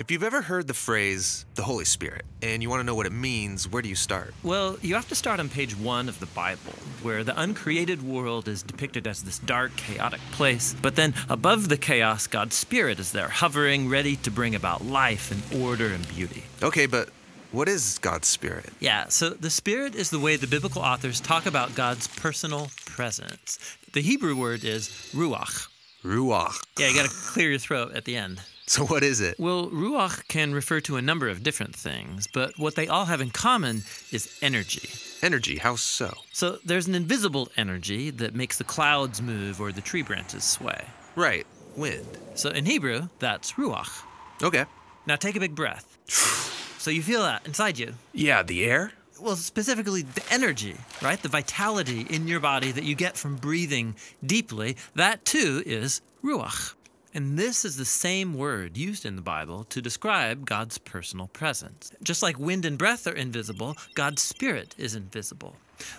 If you've ever heard the phrase the Holy Spirit and you want to know what it means, where do you start? Well, you have to start on page one of the Bible, where the uncreated world is depicted as this dark, chaotic place. But then above the chaos, God's Spirit is there, hovering, ready to bring about life and order and beauty. Okay, but what is God's Spirit? Yeah, so the Spirit is the way the biblical authors talk about God's personal presence. The Hebrew word is ruach. Ruach. Yeah, you got to clear your throat at the end. So, what is it? Well, ruach can refer to a number of different things, but what they all have in common is energy. Energy, how so? So, there's an invisible energy that makes the clouds move or the tree branches sway. Right, wind. So, in Hebrew, that's ruach. Okay. Now, take a big breath. so, you feel that inside you. Yeah, the air? Well, specifically the energy, right? The vitality in your body that you get from breathing deeply, that too is ruach. And this is the same word used in the Bible to describe God's personal presence. Just like wind and breath are invisible, God's Spirit is invisible.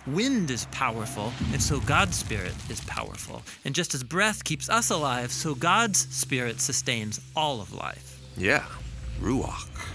Wind is powerful, and so God's Spirit is powerful. And just as breath keeps us alive, so God's Spirit sustains all of life. Yeah, Ruach.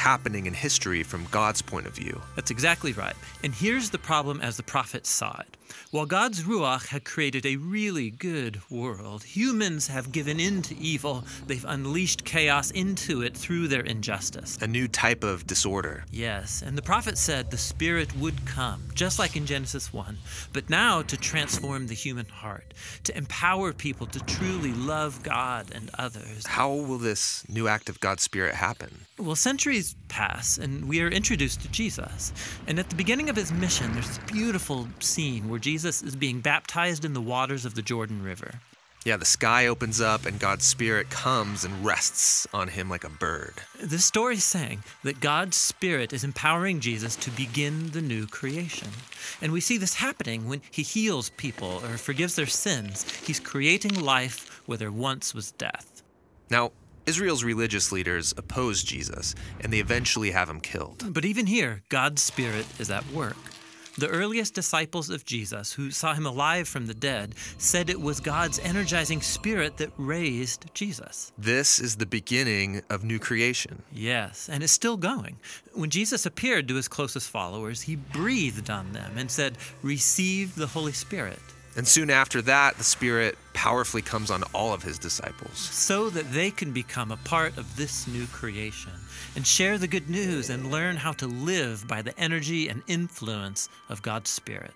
happening in history from God's point of view. That's exactly right. And here's the problem as the prophets saw it. While God's Ruach had created a really good world, humans have given in to evil. They've unleashed chaos into it through their injustice. A new type of disorder. Yes, and the prophet said the Spirit would come, just like in Genesis 1, but now to transform the human heart, to empower people to truly love God and others. How will this new act of God's Spirit happen? Well, centuries pass, and we are introduced to Jesus. And at the beginning of his mission, there's this beautiful scene where Jesus is being baptized in the waters of the Jordan River. Yeah, the sky opens up and God's Spirit comes and rests on him like a bird. This story is saying that God's Spirit is empowering Jesus to begin the new creation. And we see this happening when he heals people or forgives their sins. He's creating life where there once was death. Now, Israel's religious leaders oppose Jesus, and they eventually have him killed. But even here, God's Spirit is at work. The earliest disciples of Jesus, who saw him alive from the dead, said it was God's energizing spirit that raised Jesus. This is the beginning of new creation. Yes, and it's still going. When Jesus appeared to his closest followers, he breathed on them and said, Receive the Holy Spirit. And soon after that, the Spirit powerfully comes on all of his disciples. So that they can become a part of this new creation and share the good news and learn how to live by the energy and influence of God's Spirit.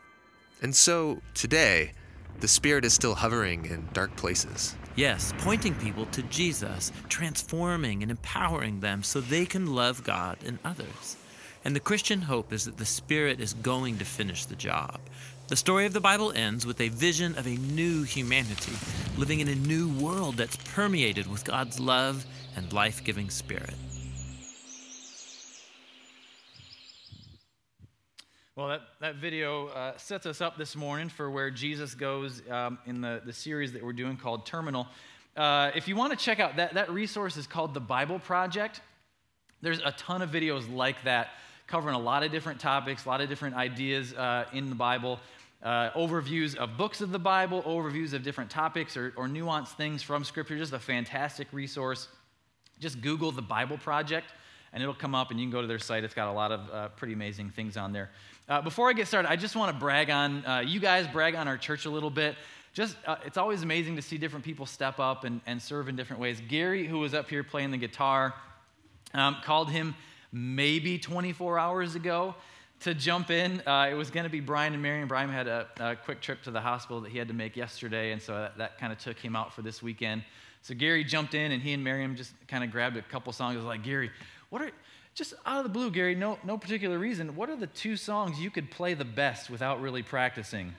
And so, today, the Spirit is still hovering in dark places. Yes, pointing people to Jesus, transforming and empowering them so they can love God and others. And the Christian hope is that the Spirit is going to finish the job. The story of the Bible ends with a vision of a new humanity, living in a new world that's permeated with God's love and life giving spirit. Well, that, that video uh, sets us up this morning for where Jesus goes um, in the, the series that we're doing called Terminal. Uh, if you want to check out that, that resource is called the Bible Project. There's a ton of videos like that covering a lot of different topics, a lot of different ideas uh, in the Bible uh, overviews of books of the Bible, overviews of different topics or, or nuanced things from Scripture. Just a fantastic resource. Just Google the Bible Project and it'll come up and you can go to their site. It's got a lot of uh, pretty amazing things on there. Uh, before I get started, I just want to brag on uh, you guys, brag on our church a little bit. Just, uh, it's always amazing to see different people step up and, and serve in different ways. Gary, who was up here playing the guitar, um, called him maybe 24 hours ago to jump in. Uh, it was going to be Brian and Marion. Brian had a, a, quick trip to the hospital that he had to make yesterday, and so that, that kind of took him out for this weekend. So Gary jumped in, and he and Miriam just kind of grabbed a couple songs. I was like, Gary, what are just out of the blue, Gary, no, no particular reason. What are the two songs you could play the best without really practicing?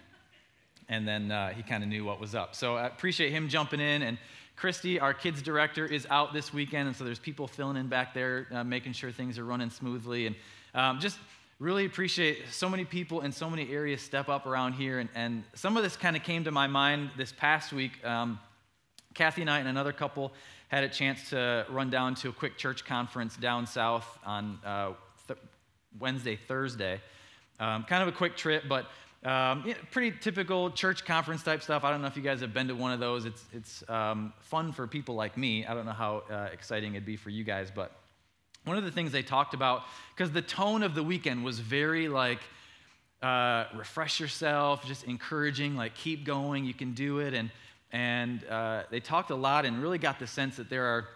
And then uh, he kind of knew what was up. So I appreciate him jumping in and Christy, our kids director, is out this weekend, and so there's people filling in back there, uh, making sure things are running smoothly. And um, just really appreciate so many people in so many areas step up around here. And, and some of this kind of came to my mind this past week. Um, Kathy and I and another couple had a chance to run down to a quick church conference down south on uh, th- Wednesday, Thursday. Um, kind of a quick trip, but um, yeah, pretty typical church conference type stuff. I don't know if you guys have been to one of those. It's, it's um, fun for people like me. I don't know how uh, exciting it'd be for you guys, but one of the things they talked about, because the tone of the weekend was very like, uh, refresh yourself, just encouraging, like keep going, you can do it. And, and uh, they talked a lot and really got the sense that there are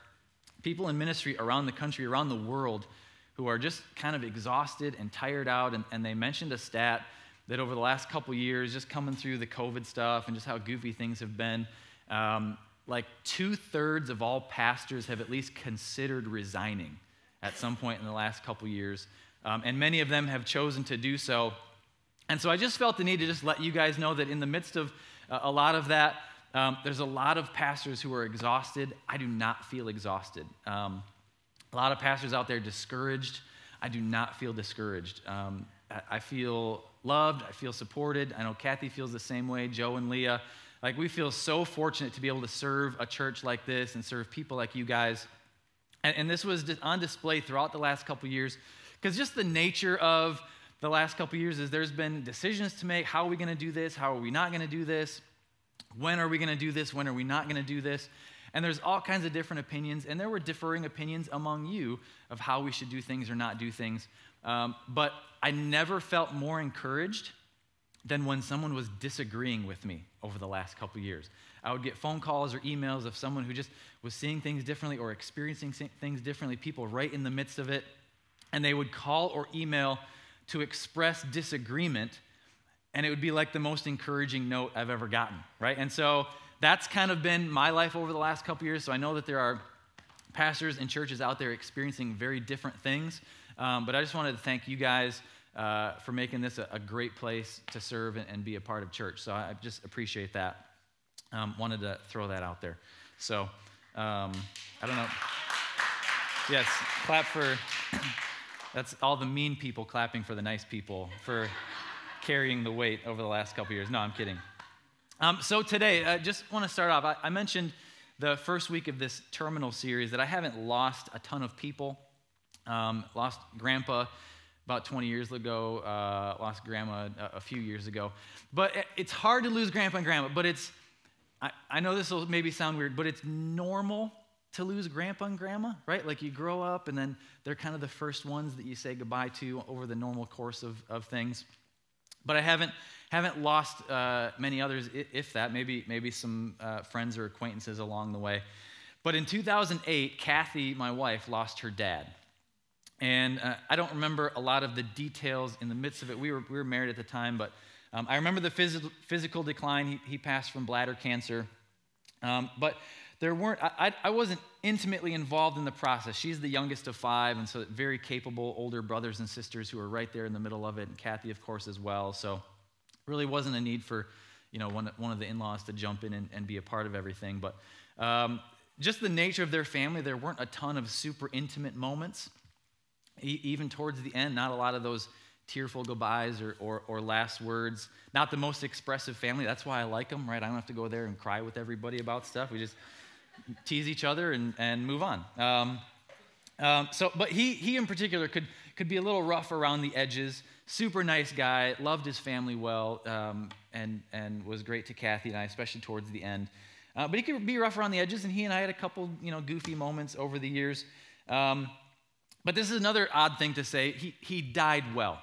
people in ministry around the country, around the world, who are just kind of exhausted and tired out. And, and they mentioned a stat that over the last couple years, just coming through the COVID stuff and just how goofy things have been, um, like two thirds of all pastors have at least considered resigning at some point in the last couple years. Um, and many of them have chosen to do so. And so I just felt the need to just let you guys know that in the midst of uh, a lot of that, um, there's a lot of pastors who are exhausted. I do not feel exhausted. Um, a lot of pastors out there discouraged. I do not feel discouraged. Um, I feel loved. I feel supported. I know Kathy feels the same way, Joe and Leah. Like, we feel so fortunate to be able to serve a church like this and serve people like you guys. And, and this was on display throughout the last couple years because just the nature of the last couple years is there's been decisions to make. How are we going to do this? How are we not going to do this? When are we going to do this? When are we not going to do this? And there's all kinds of different opinions, and there were differing opinions among you of how we should do things or not do things. Um, but I never felt more encouraged than when someone was disagreeing with me over the last couple years. I would get phone calls or emails of someone who just was seeing things differently or experiencing things differently, people right in the midst of it, and they would call or email to express disagreement, and it would be like the most encouraging note I've ever gotten, right? And so that's kind of been my life over the last couple years. So I know that there are pastors and churches out there experiencing very different things. Um, but I just wanted to thank you guys uh, for making this a, a, great place to serve and, and, be a part of church. So I just appreciate that. Um, wanted to throw that out there. So um, I don't know. Yes, clap for. That's all the mean people clapping for the nice people for carrying the weight over the last couple years. No, I'm kidding. Um, so today, I just want to start off. I, I mentioned the first week of this terminal series that I haven't lost a ton of people um, lost grandpa about 20 years ago, uh, lost grandma a, a, few years ago. But it's hard to lose grandpa and grandma, but it's, I, I know this will maybe sound weird, but it's normal to lose grandpa and grandma, right? Like you grow up and then they're kind of the first ones that you say goodbye to over the normal course of, of things. But I haven't, haven't lost uh, many others, if that, maybe, maybe some uh, friends or acquaintances along the way. But in 2008, Kathy, my wife, lost her dad. And uh, I don't remember a lot of the details in the midst of it. We were, we were married at the time, but um, I remember the phys- physical decline. He, he passed from bladder cancer. Um, but there weren't, I, I wasn't intimately involved in the process. She's the youngest of five, and so very capable older brothers and sisters who are right there in the middle of it, and Kathy, of course, as well. So really wasn't a need for, you know, one, one of the in-laws to jump in and, and be a part of everything. But um, just the nature of their family, there weren't a ton of super intimate moments even towards the end, not a lot of those tearful goodbyes or, or, or, last words. Not the most expressive family. That's why I like them, right? I don't have to go there and cry with everybody about stuff. We just tease each other and, and move on. Um, um, so, but he, he in particular could, could be a little rough around the edges. Super nice guy, loved his family well, um, and, and was great to Kathy and I, especially towards the end. Uh, but he could be rough around the edges, and he and I had a couple, you know, goofy moments over the years. Um, but this is another odd thing to say. He, he died well.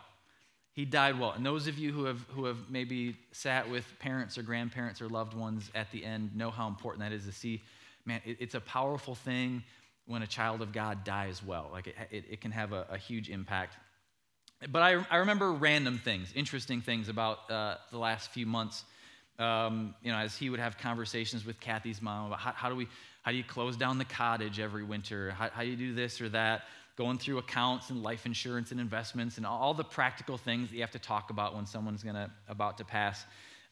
He died well. And those of you who have, who have maybe sat with parents or grandparents or loved ones at the end know how important that is to see. Man, it, it's a powerful thing when a child of God dies well. Like it, it, it can have a, a, huge impact. But I, I remember random things, interesting things about uh, the last few months. Um, you know, as he would have conversations with Kathy's mom about how, how, do we, how do you close down the cottage every winter? How, how do you do this or that? Going through accounts and life insurance and investments and all the practical things that you have to talk about when someone's gonna about to pass.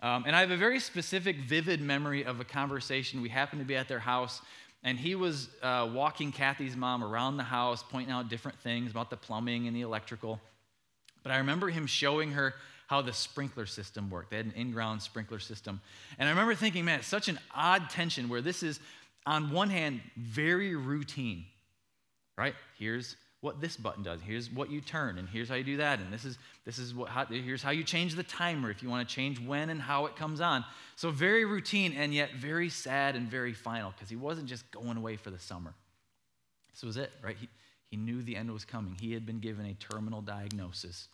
Um, and I have a very specific, vivid memory of a conversation. We happened to be at their house, and he was uh, walking Kathy's mom around the house, pointing out different things about the plumbing and the electrical. But I remember him showing her how the sprinkler system worked. They had an in ground sprinkler system. And I remember thinking, man, it's such an odd tension where this is, on one hand, very routine, right? Here's what this button does. Here's what you turn, and here's how you do that. And this is this is what how, here's how you change the timer if you want to change when and how it comes on. So very routine and yet very sad and very final because he wasn't just going away for the summer. This was it, right? He, he knew the end was coming. He had been given a terminal diagnosis.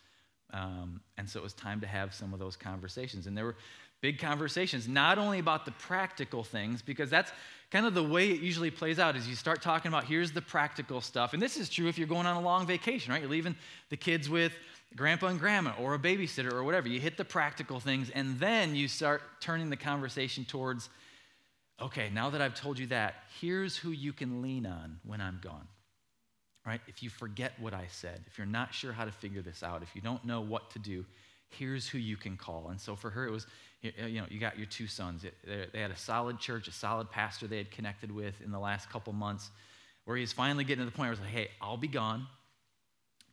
Um, and so it was time to have some of those conversations. And there were big conversations, not only about the practical things, because that's kind of the way it usually plays out is you start talking about here's the practical stuff. And this is true if you're going on a long vacation, right? You're leaving the kids with grandpa and grandma or a babysitter or whatever. You hit the practical things, and then you start turning the conversation towards, okay, now that I've told you that, here's who you can lean on when I'm gone. Right? If you forget what I said, if you're not sure how to figure this out, if you don't know what to do, here's who you can call. And so for her, it was, you know, you got your two sons. They had a solid church, a solid pastor they had connected with in the last couple months, where he's finally getting to the point where he's like, hey, I'll be gone,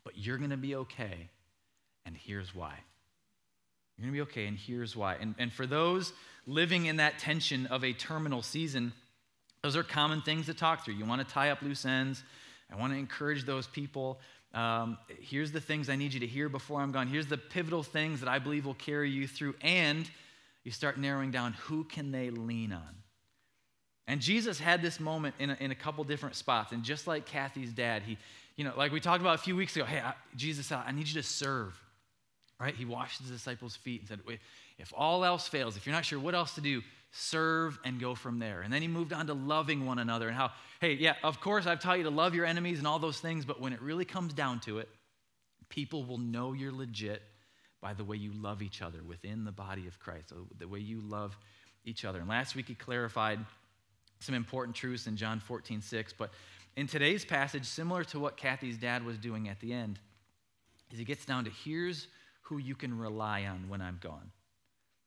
but you're going to be okay and here's why. You're going to be okay, and here's why. And, and for those living in that tension of a terminal season, those are common things to talk through. You want to tie up loose ends. I want to encourage those people. Um, here's the things I need you to hear before I'm gone. Here's the pivotal things that I believe will carry you through. And you start narrowing down who can they lean on. And Jesus had this moment in a, in a couple different spots. And just like Kathy's dad, he, you know, like we talked about a few weeks ago, hey, I, Jesus, I need you to serve right? He washed his disciples' feet and said, if all else fails, if you're not sure what else to do, serve and go from there. And then he moved on to loving one another and how, hey, yeah, of course I've taught you to love your enemies and all those things, but when it really comes down to it, people will know you're legit by the way you love each other within the body of Christ, uh, the way you love each other. And last week he clarified some important truths in John 14, 6. But in today's passage, similar to what Kathy's dad was doing at the end, is he gets down to here's who you can rely on when I'm gone.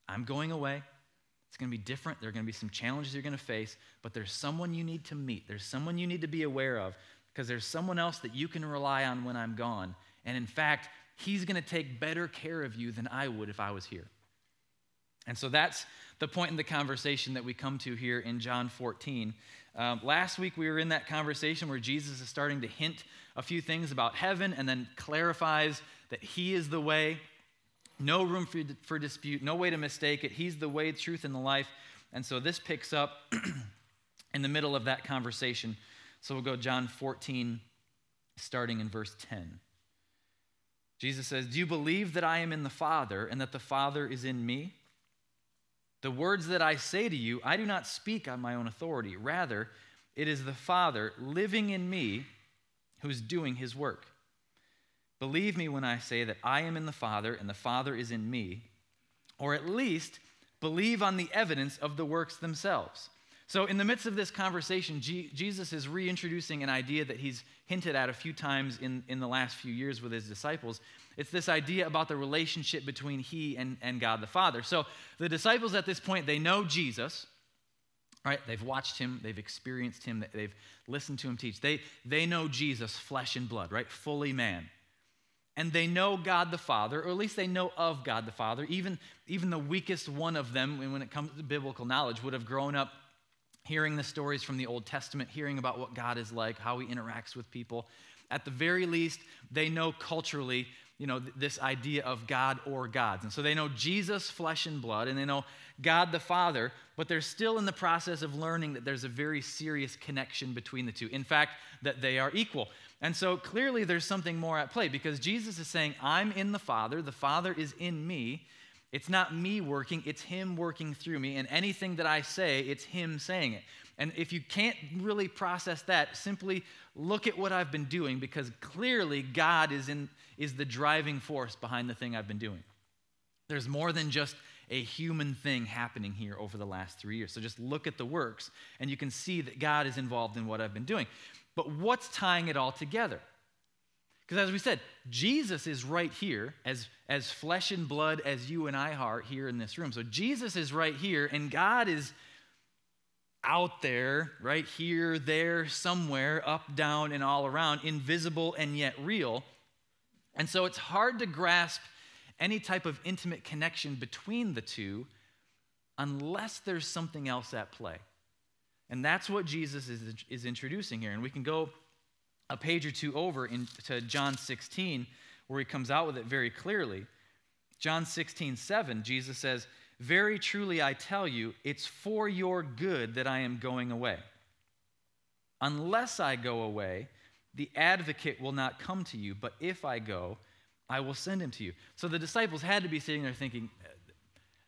I'm going away. It's going to be different. There are going to be some challenges you're going to face, but there's someone you need to meet. There's someone you need to be aware of because there's someone else that you can rely on when I'm gone. And in fact, he's going to take better care of you than I would if I was here. And so that's the point in the conversation that we come to here in John 14. Um, last week, we were in that conversation where Jesus is starting to hint a few things about heaven and then clarifies that he is the way no room for, for dispute, no way to mistake it. He's the way, truth, and the life. And so this picks up in the middle of that conversation. So we'll go John 14, starting in verse 10. Jesus says, Do you believe that I am in the Father and that the Father is in me? The words that I say to you, I do not speak on my own authority. Rather, it is the Father living in me who's doing his work. Believe me when I say that I am in the Father and the Father is in me, or at least believe on the evidence of the works themselves. So, in the midst of this conversation, G- Jesus is reintroducing an idea that he's hinted at a few times in, in the last few years with his disciples. It's this idea about the relationship between he and, and God the Father. So, the disciples at this point, they know Jesus, right? They've watched him, they've experienced him, they've listened to him teach. They, they know Jesus, flesh and blood, right? Fully man and they know God the Father, or at least they know of God the Father. Even, even the weakest one of them, when it comes to biblical knowledge, would have grown up hearing the stories from the Old Testament, hearing about what God is like, how he interacts with people. At the very least, they know culturally, you know, this idea of God or gods. And so they know Jesus, flesh and blood, and they know God the Father, but they're still in the process of learning that there's a very serious connection between the two. In fact, that they are equal. And so clearly there's something more at play because Jesus is saying, I'm in the Father, the Father is in me. It's not me working, it's Him working through me. And anything that I say, it's Him saying it. And if you can't really process that, simply look at what I've been doing because clearly God is, in, is the driving force behind the thing I've been doing. There's more than just a human thing happening here over the last three years. So just look at the works and you can see that God is involved in what I've been doing. But what's tying it all together? Because as we said, Jesus is right here, as, as flesh and blood as you and I are here in this room. So Jesus is right here, and God is out there, right here, there, somewhere, up, down, and all around, invisible and yet real. And so it's hard to grasp any type of intimate connection between the two unless there's something else at play. And that's what Jesus is, is introducing here. And we can go a page or two over into John 16, where he comes out with it very clearly. John 16, 7, Jesus says, Very truly I tell you, it's for your good that I am going away. Unless I go away, the advocate will not come to you, but if I go, I will send him to you. So the disciples had to be sitting there thinking,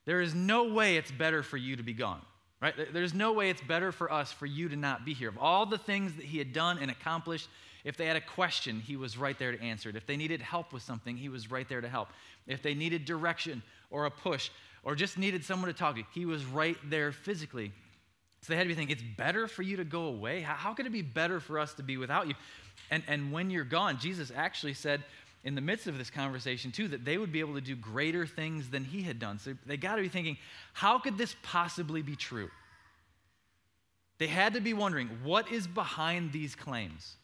There is no way it's better for you to be gone. Right? There's no way it's better for us for you to not be here. Of all the things that he had done and accomplished, if they had a question, he was right there to answer it. If they needed help with something, he was right there to help. If they needed direction or a push or just needed someone to talk to, he was right there physically. So they had to be thinking, it's better for you to go away? How, how could it be better for us to be without you? And, and when you're gone, Jesus actually said in the midst of this conversation, too, that they would be able to do greater things than he had done. So they got to be thinking, how could this possibly be true? They had to be wondering, what is behind these claims?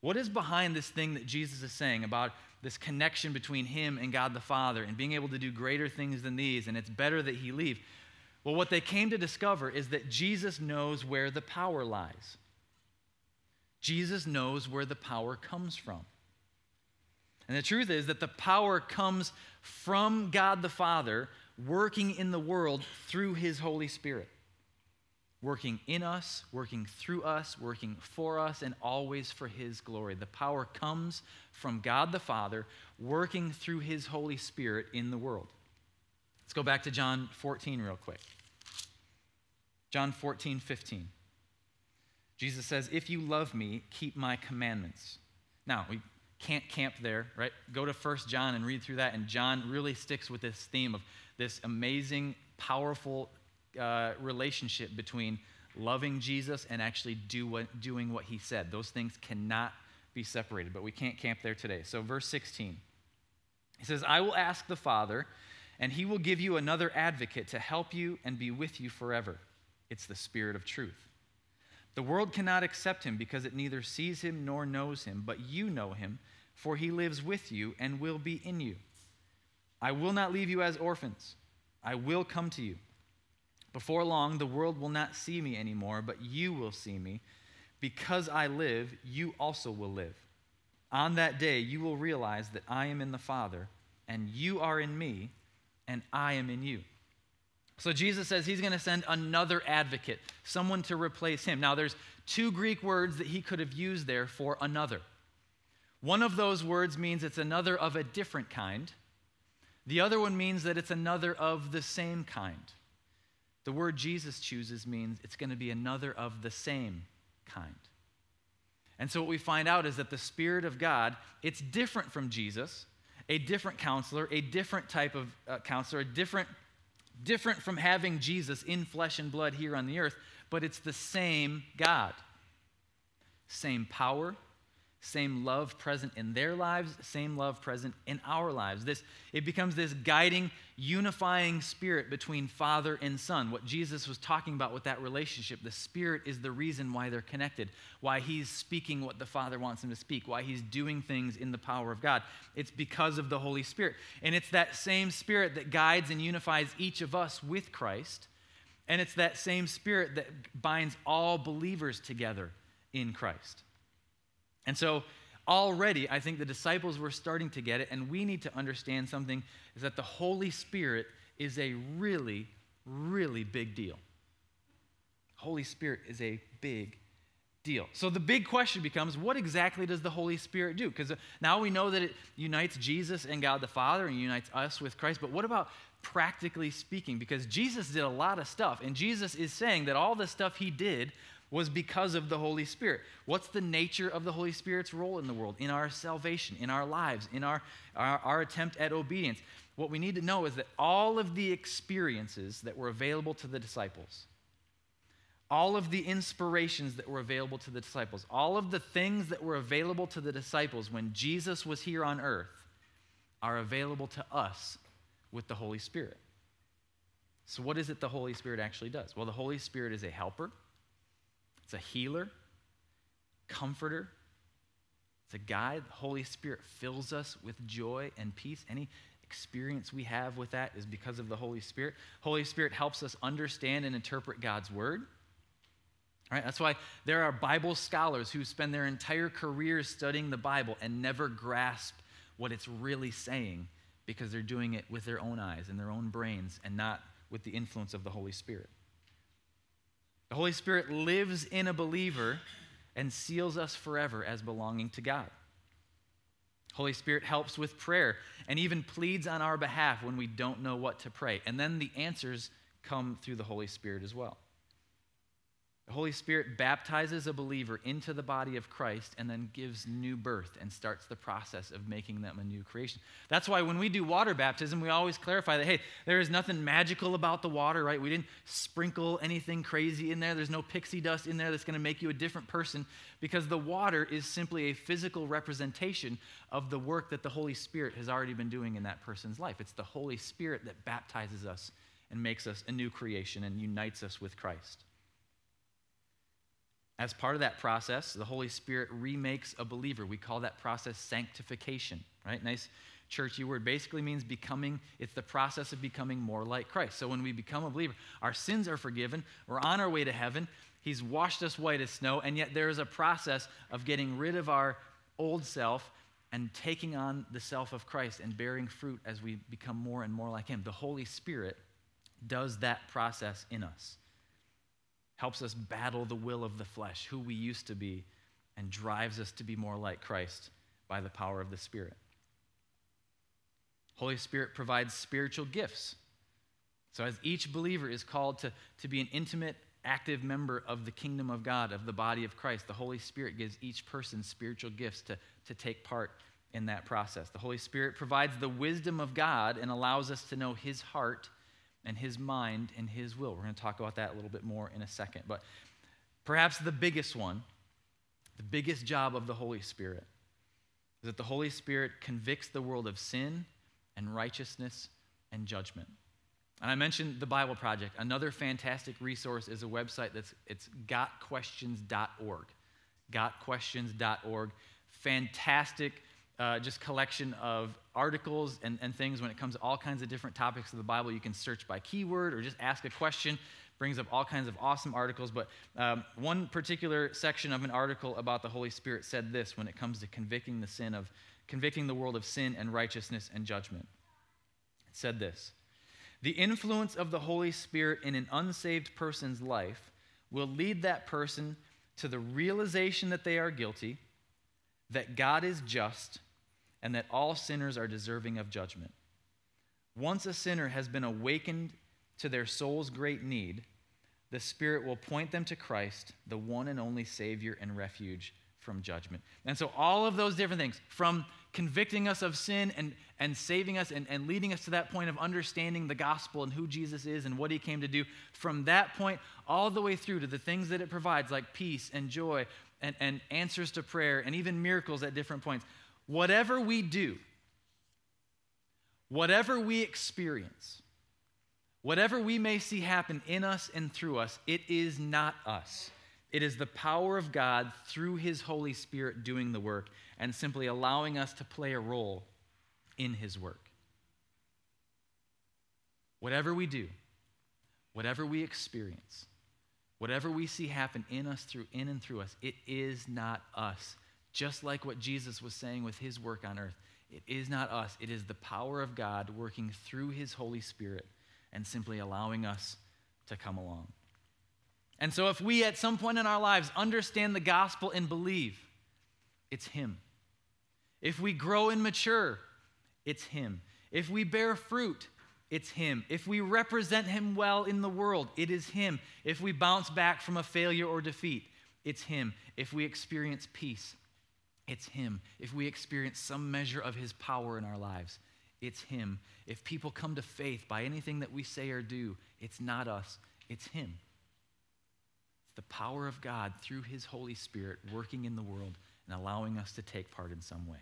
What is behind this thing that Jesus is saying about this connection between him and God the Father and being able to do greater things than these, and it's better that he leave? Well, what they came to discover is that Jesus knows where the power lies. Jesus knows where the power comes from. And the truth is that the power comes from God the Father working in the world through his Holy Spirit working in us, working through us, working for us, and always for His glory. The power comes from God the Father, working through His Holy Spirit in the world. Let's go back to John 14 real quick. John 14, 15. Jesus says, If you love me, keep my commandments. Now, we can't camp there, right? Go to First John and read through that. And John really sticks with this theme of this amazing, powerful uh, relationship between loving Jesus and actually do what, doing what he said. Those things cannot be separated, but we can't camp there today. So, verse 16, he says, I will ask the Father, and he will give you another advocate to help you and be with you forever. It's the Spirit of truth. The world cannot accept him because it neither sees him nor knows him, but you know him, for he lives with you and will be in you. I will not leave you as orphans, I will come to you. Before long, the world will not see me anymore, but you will see me. Because I live, you also will live. On that day, you will realize that I am in the Father, and you are in me, and I am in you. So Jesus says he's going to send another advocate, someone to replace him. Now, there's two Greek words that he could have used there for another. One of those words means it's another of a different kind. The other one means that it's another of the same kind. The word Jesus chooses means it's going to be another of the same kind. And so what we find out is that the Spirit of God, it's different from Jesus, a different counselor, a different type of uh, counselor, a different different from having Jesus in flesh and blood here on the earth, but it's the same God. Same power, same love present in their lives, same love present in our lives. This it becomes this guiding, unifying spirit between Father and Son. What Jesus was talking about with that relationship, the Spirit is the reason why they're connected, why he's speaking what the Father wants him to speak, why he's doing things in the power of God. It's because of the Holy Spirit. And it's that same spirit that guides and unifies each of us with Christ. And it's that same spirit that binds all believers together in Christ. And so already I think the disciples were starting to get it, and we need to understand something is that the Holy Spirit is a really, really big deal. Holy Spirit is a big deal. So the big question becomes what exactly does the Holy Spirit do? Because uh, now we know that it unites Jesus and God the Father and unites us with Christ, but what about practically speaking? Because Jesus did a lot of stuff, and Jesus is saying that all the stuff he did was because of the Holy Spirit. What's the nature of the Holy Spirit's role in the world, in our salvation, in our lives, in our, our, our, attempt at obedience? What we need to know is that all of the experiences that were available to the disciples, all of the inspirations that were available to the disciples, all of the things that were available to the disciples when Jesus was here on earth, are available to us with the Holy Spirit. So, what is it the Holy Spirit actually does? Well, the Holy Spirit is a helper, it's a healer, comforter, it's a guide. The Holy Spirit fills us with joy and peace. Any experience we have with that is because of the Holy Spirit. Holy Spirit helps us understand and interpret God's word. All right, that's why there are Bible scholars who spend their entire careers studying the Bible and never grasp what it's really saying because they're doing it with their own eyes and their own brains and not with the influence of the Holy Spirit. The Holy Spirit lives in a believer and seals us forever as belonging to God. Holy Spirit helps with prayer and even pleads on our behalf when we don't know what to pray. And then the answers come through the Holy Spirit as well. The Holy Spirit baptizes a believer into the body of Christ and then gives new birth and starts the process of making them a new creation. That's why when we do water baptism, we always clarify that, hey, there is nothing magical about the water, right? We didn't sprinkle anything crazy in there. There's no pixie dust in there that's going to make you a different person because the water is simply a physical representation of the work that the Holy Spirit has already been doing in that person's life. It's the Holy Spirit that baptizes us and makes us a new creation and unites us with Christ. As part of that process, the Holy Spirit remakes a believer. We call that process sanctification, right? Nice churchy word. Basically means becoming, it's the process of becoming more like Christ. So when we become a believer, our sins are forgiven, we're on our way to heaven, He's washed us white as snow, and yet there is a process of getting rid of our old self and taking on the self of Christ and bearing fruit as we become more and more like Him. The Holy Spirit does that process in us helps us battle the will of the flesh, who we used to be, and drives us to be more like Christ by the power of the Spirit. Holy Spirit provides spiritual gifts. So, as each believer is called to, to be an intimate, active member of the kingdom of God, of the body of Christ, the Holy Spirit gives each person spiritual gifts to, to take part in that process. The Holy Spirit provides the wisdom of God and allows us to know His heart and his mind and his will. We're going to talk about that a little bit more in a second. But perhaps the biggest one, the biggest job of the Holy Spirit, is that the Holy Spirit convicts the world of sin and righteousness and judgment. And I mentioned the Bible Project. Another fantastic resource is a website that's it's gotquestions.org. Gotquestions.org. Fantastic uh, just collection of articles and, and things when it comes to all kinds of different topics of the Bible. You can search by keyword or just ask a question. Brings up all kinds of awesome articles. But um, one particular section of an article about the Holy Spirit said this when it comes to convicting the sin of convicting the world of sin and righteousness and judgment. It said this The influence of the Holy Spirit in an unsaved person's life will lead that person to the realization that they are guilty, that God is just, and that all sinners are deserving of judgment. Once a sinner has been awakened to their soul's great need, the Spirit will point them to Christ, the one and only Savior and refuge from judgment. And so, all of those different things, from convicting us of sin and, and saving us and, and leading us to that point of understanding the gospel and who Jesus is and what he came to do, from that point all the way through to the things that it provides, like peace and joy and, and answers to prayer and even miracles at different points whatever we do, whatever we experience, whatever we may see happen in us and through us, it is not us. It is the power of God through His Holy Spirit doing the work and simply allowing us to play a role in His work. Whatever we do, whatever we experience, whatever we see happen in us, through in and through us, it is not us. Just like what Jesus was saying with his work on earth, it is not us, it is the power of God working through his Holy Spirit and simply allowing us to come along. And so, if we at some point in our lives understand the gospel and believe, it's him. If we grow and mature, it's him. If we bear fruit, it's Him. If we represent Him well in the world, it is Him. If we bounce back from a failure or defeat, it's Him. If we experience peace, it's Him. If we experience some measure of His power in our lives, it's Him. If people come to faith by anything that we say or do, it's not us, it's Him. It's the power of God through his Holy Spirit working in the world and allowing us to take part in some way.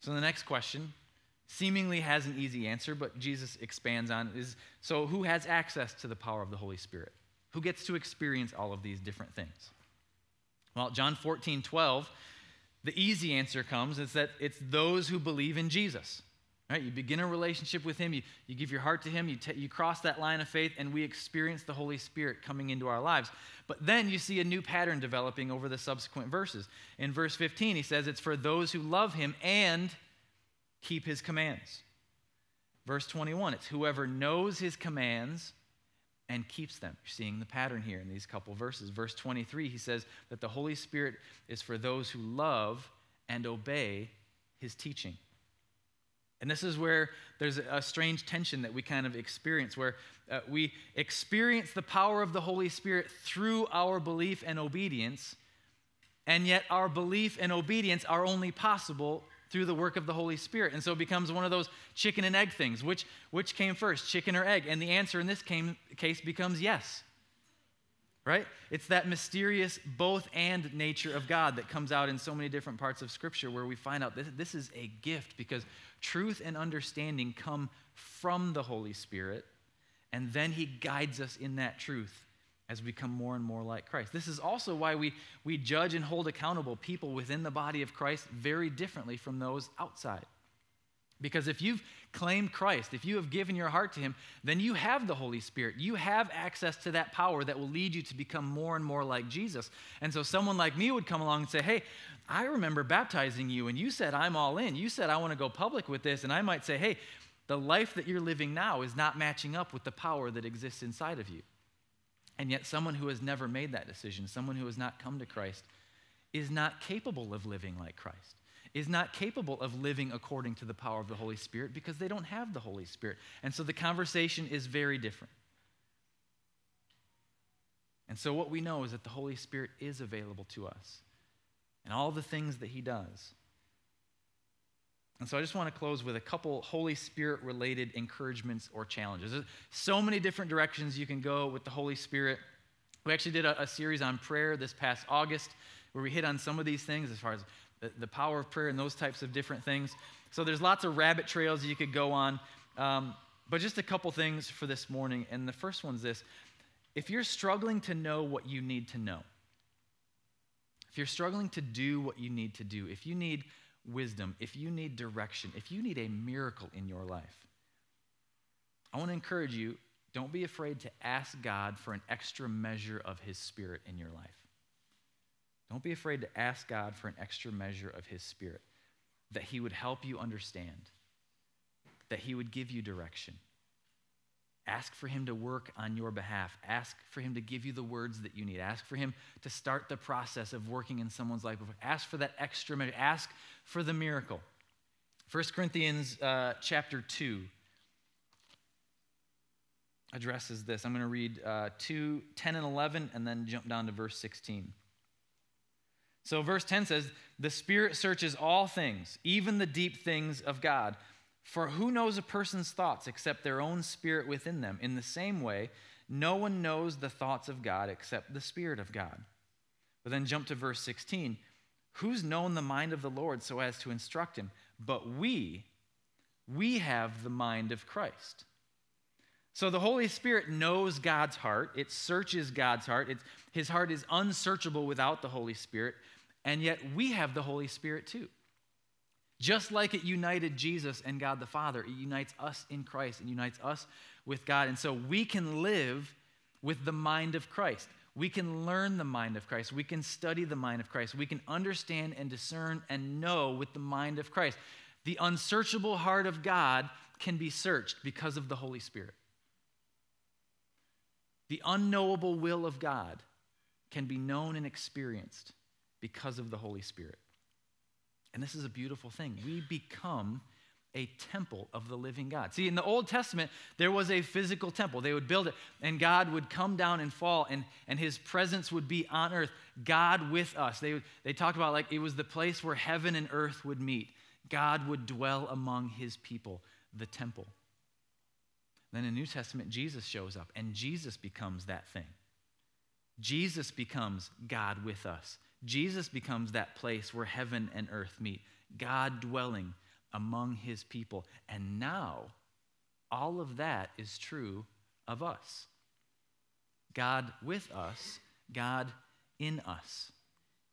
So the next question seemingly has an easy answer, but Jesus expands on is so who has access to the power of the Holy Spirit? Who gets to experience all of these different things? Well, John 14, 12, the easy answer comes is that it's those who believe in Jesus. Right? You begin a relationship with Him, you, you give your heart to Him, you, t- you cross that line of faith, and we experience the Holy Spirit coming into our lives. But then you see a new pattern developing over the subsequent verses. In verse 15, he says, It's for those who love Him and keep His commands. Verse 21, it's whoever knows His commands and keeps them. You're seeing the pattern here in these couple verses. Verse 23, he says that the Holy Spirit is for those who love and obey His teaching. And this is where there's a strange tension that we kind of experience, where uh, we experience the power of the Holy Spirit through our belief and obedience, and yet our belief and obedience are only possible through the work of the Holy Spirit. And so it becomes one of those chicken and egg things. Which, which came first, chicken or egg? And the answer in this came, case becomes yes right? It's that mysterious both and nature of God that comes out in so many different parts of Scripture where we find out this, this is a gift because truth and understanding come from the Holy Spirit, and then He guides us in that truth as we become more and more like Christ. This is also why we, we judge and hold accountable people within the body of Christ very differently from those outside. Because if you've claimed Christ, if you have given your heart to Him, then you have the Holy Spirit. You have access to that power that will lead you to become more and more like Jesus. And so someone like me would come along and say, Hey, I remember baptizing you, and you said, I'm all in. You said, I want to go public with this. And I might say, Hey, the life that you're living now is not matching up with the power that exists inside of you. And yet, someone who has never made that decision, someone who has not come to Christ, is not capable of living like Christ is not capable of living according to the power of the Holy Spirit because they don't have the Holy Spirit. And so the conversation is very different. And so what we know is that the Holy Spirit is available to us and all the things that He does. And so I just want to close with a couple Holy Spirit related encouragements or challenges. There's so many different directions you can go with the Holy Spirit. We actually did a, a series on prayer this past August where we hit on some of these things as far as the, the power of prayer and those types of different things. So there's lots of rabbit trails you could go on. Um, but just a couple things for this morning. And the first one's this if you're struggling to know what you need to know, if you're struggling to do what you need to do, if you need wisdom, if you need direction, if you need a miracle in your life, I want to encourage you don't be afraid to ask God for an extra measure of His Spirit in your life. Don't be afraid to ask God for an extra measure of His Spirit, that He would help you understand, that He would give you direction. Ask for Him to work on your behalf. Ask for Him to give you the words that you need. Ask for Him to start the process of working in someone's life. Ask for that extra. Ask for the miracle. 1 Corinthians uh, chapter 2 addresses this. I'm going to read uh, 2, 10 and 11, and then jump down to verse 16. So, verse 10 says, The Spirit searches all things, even the deep things of God. For who knows a person's thoughts except their own spirit within them? In the same way, no one knows the thoughts of God except the Spirit of God. But then jump to verse 16. Who's known the mind of the Lord so as to instruct him? But we, we have the mind of Christ. So the Holy Spirit knows God's heart. It searches God's heart. It's, his heart is unsearchable without the Holy Spirit. And yet we have the Holy Spirit too. Just like it united Jesus and God the Father, it unites us in Christ and unites us with God. And so we can live with the mind of Christ. We can learn the mind of Christ. We can study the mind of Christ. We can understand and discern and know with the mind of Christ. The unsearchable heart of God can be searched because of the Holy Spirit. The unknowable will of God can be known and experienced because of the Holy Spirit. And this is a beautiful thing. We become a temple of the living God. See, in the Old Testament, there was a physical temple. They would build it, and God would come down and fall, and, and his presence would be on earth. God with us. They, they talked about like it was the place where heaven and earth would meet. God would dwell among his people, the temple. Then in the New Testament, Jesus shows up, and Jesus becomes that thing. Jesus becomes God with us. Jesus becomes that place where heaven and earth meet, God dwelling among his people. And now, all of that is true of us. God with us, God in us.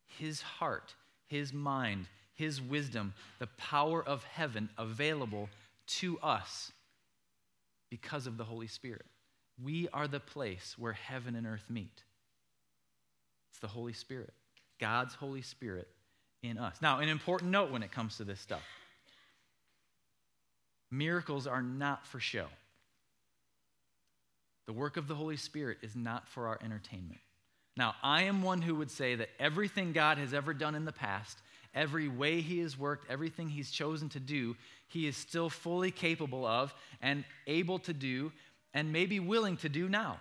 His heart, his mind, his wisdom, the power of heaven available to us because of the Holy Spirit. We are the place where heaven and earth meet. It's the Holy Spirit, God's Holy Spirit in us. Now, an important note when it comes to this stuff miracles are not for show. The work of the Holy Spirit is not for our entertainment. Now, I am one who would say that everything God has ever done in the past, every way He has worked, everything He's chosen to do, He is still fully capable of and able to do and maybe willing to do now.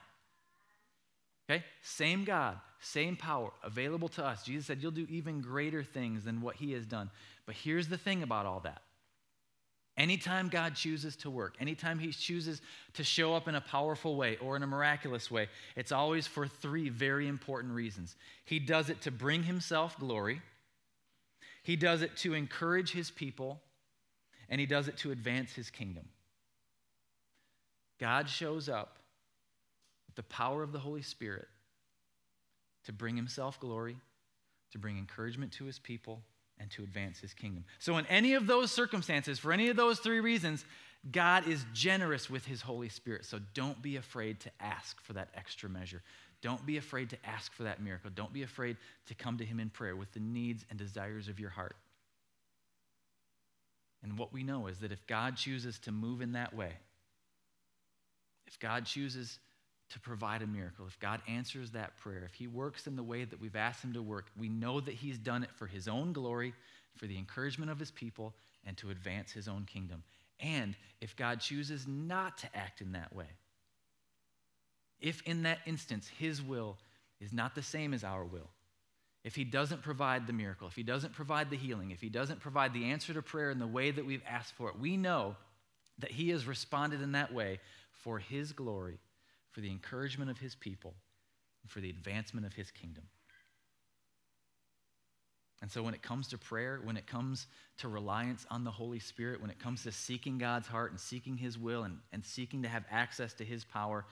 Okay? Same God, same power available to us. Jesus said, You'll do even greater things than what He has done. But here's the thing about all that Anytime God chooses to work, anytime He chooses to show up in a powerful way or in a miraculous way, it's always for three very important reasons. He does it to bring Himself glory, He does it to encourage His people, and He does it to advance His kingdom. God shows up with the power of the Holy Spirit to bring Himself glory, to bring encouragement to His people, and to advance his kingdom. So, in any of those circumstances, for any of those three reasons, God is generous with his Holy Spirit. So, don't be afraid to ask for that extra measure. Don't be afraid to ask for that miracle. Don't be afraid to come to him in prayer with the needs and desires of your heart. And what we know is that if God chooses to move in that way, if God chooses to provide a miracle, if God answers that prayer, if He works in the way that we've asked Him to work, we know that He's done it for His own glory, for the encouragement of His people, and to advance His own kingdom. And if God chooses not to act in that way, if in that instance His will is not the same as our will, if He doesn't provide the miracle, if He doesn't provide the healing, if He doesn't provide the answer to prayer in the way that we've asked for it, we know that He has responded in that way for His glory for the encouragement of his people, and for the advancement of his kingdom. And so, when it comes to prayer, when it comes to reliance on the Holy Spirit, when it comes to seeking God's heart and seeking His will and, and seeking to have access to His power,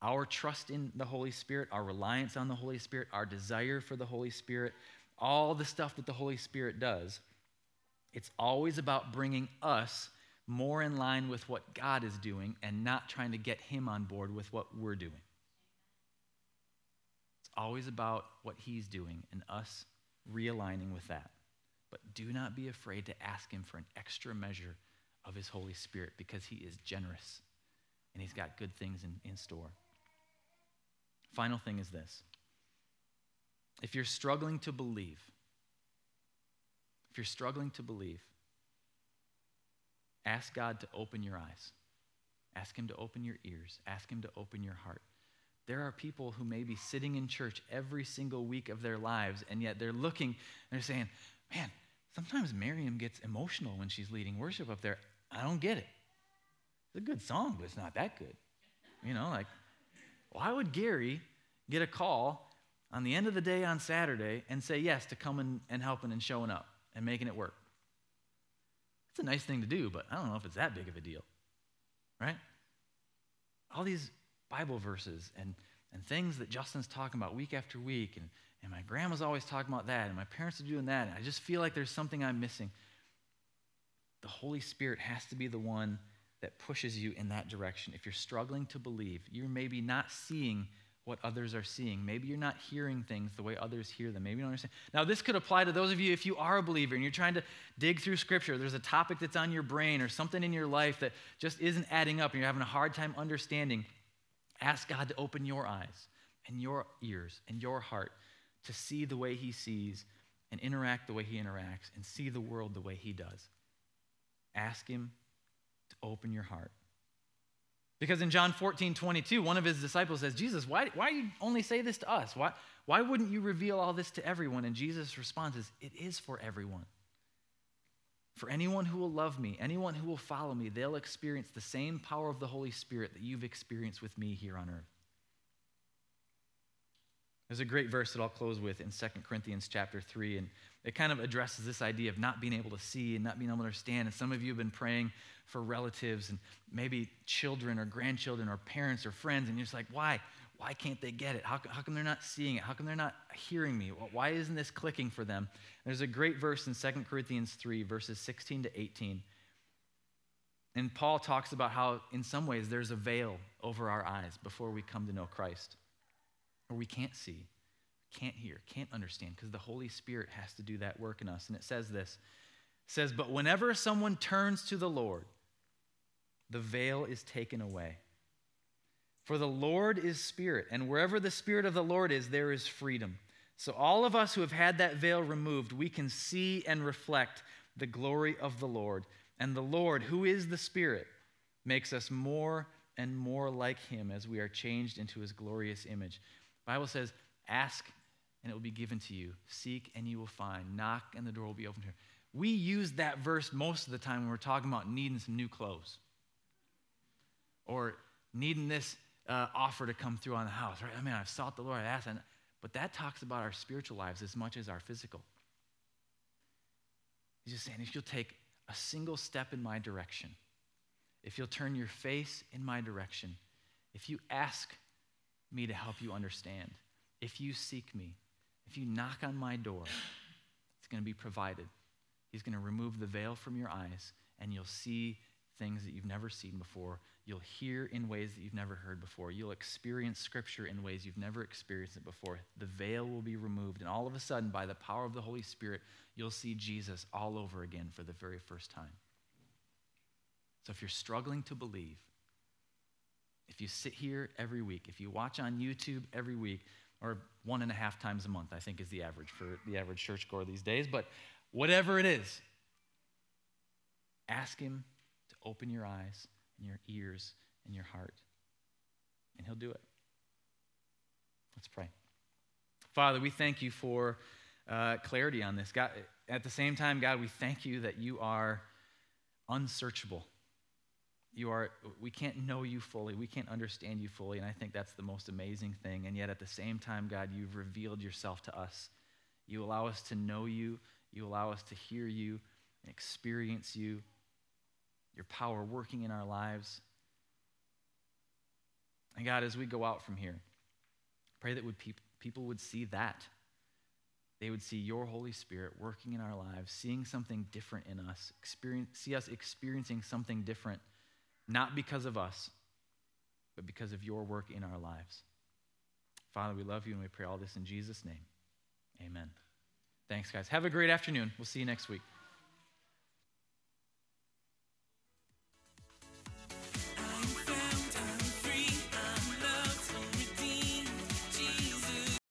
our trust in the Holy Spirit, our reliance on the Holy Spirit, our desire for the Holy Spirit, all the stuff that the Holy Spirit does, it's always about bringing us more in line with what God is doing and not trying to get Him on board with what we're doing. It's always about what He's doing and us realigning with that. But do not be afraid to ask Him for an extra measure of His Holy Spirit because He is generous and He's got good things in, in store. Final thing is this if you're struggling to believe, if you're struggling to believe, Ask God to open your eyes. Ask Him to open your ears. Ask Him to open your heart. There are people who may be sitting in church every single week of their lives, and yet they're looking and they're saying, Man, sometimes Miriam gets emotional when she's leading worship up there. I don't get it. It's a good song, but it's not that good. You know, like, why would Gary get a call on the end of the day on Saturday and say yes to coming and helping and showing up and making it work? It's a nice thing to do, but I don't know if it's that big of a deal, right? All these Bible verses and, and things that Justin's talking about week after week, and, and my grandma's always talking about that, and my parents are doing that, and I just feel like there's something I'm missing. The Holy Spirit has to be the one that pushes you in that direction. If you're struggling to believe, you're maybe not seeing what others are seeing. Maybe you're not hearing things the way others hear them. Maybe you don't understand. Now, this could apply to those of you if you are a believer and you're trying to dig through Scripture. There's a topic that's on your brain or something in your life that just isn't adding up and you're having a hard time understanding. Ask God to open your eyes and your ears and your heart to see the way He sees and interact the way He interacts and see the world the way He does. Ask Him to open your heart. Because in John 14, 22, one of his disciples says, Jesus, why, why you only say this to us? Why, why wouldn't you reveal all this to everyone? And Jesus responds is, It is for everyone. For anyone who will love me, anyone who will follow me, they'll experience the same power of the Holy Spirit that you've experienced with me here on earth. There's a great verse that I'll close with in 2 Corinthians chapter 3, and it kind of addresses this idea of not being able to see and not being able to understand. And some of you have been praying for relatives and maybe children or grandchildren or parents or friends, and you're just like, why? Why can't they get it? How, how come they're not seeing it? How come they're not hearing me? Why isn't this clicking for them? There's a great verse in 2 Corinthians 3, verses 16 to 18. And Paul talks about how, in some ways, there's a veil over our eyes before we come to know Christ, or we can't see, can't hear, can't understand, because the Holy Spirit has to do that work in us. And it says this it says, But whenever someone turns to the Lord, the veil is taken away. For the Lord is spirit, and wherever the spirit of the Lord is, there is freedom. So, all of us who have had that veil removed, we can see and reflect the glory of the Lord. And the Lord, who is the Spirit, makes us more and more like him as we are changed into his glorious image. Bible says, Ask and it will be given to you. Seek and you will find. Knock and the door will be opened to you. We use that verse most of the time when we're talking about needing some new clothes or needing this uh, offer to come through on the house, right? I mean, I've sought the Lord, I asked, and, but that talks about our spiritual lives as much as our physical. He's just saying, if you'll take a single step in my direction, if you'll turn your face in my direction, if you ask me to help you understand, if you seek me, if you knock on my door, it's going to be provided. He's going to remove the veil from your eyes, and you'll see things that you've never seen before. You'll hear in ways that you've never heard before. You'll experience Scripture in ways you've never experienced it before. The veil will be removed, and all of a sudden, by the power of the Holy Spirit, you'll see Jesus all over again for the very first time. So if you're struggling to believe, if you sit here every week, if you watch on YouTube every week, or one and a half times a month, I think is the average for the average churchgoer these days, but whatever it is, ask Him to open your eyes and your ears and your heart, and He'll do it. Let's pray. Father, we thank you for uh, clarity on this. God, at the same time, God, we thank you that you are unsearchable. You are, we can't know you fully. We can't understand you fully. And I think that's the most amazing thing. And yet at the same time, God, you've revealed yourself to us. You allow us to know you. You allow us to hear you and experience you, your power working in our lives. And God, as we go out from here, pray that would people would see that. They would see your Holy Spirit working in our lives, seeing something different in us, experience, see us experiencing something different not because of us, but because of your work in our lives. Father, we love you and we pray all this in Jesus' name. Amen. Thanks, guys. Have a great afternoon. We'll see you next week.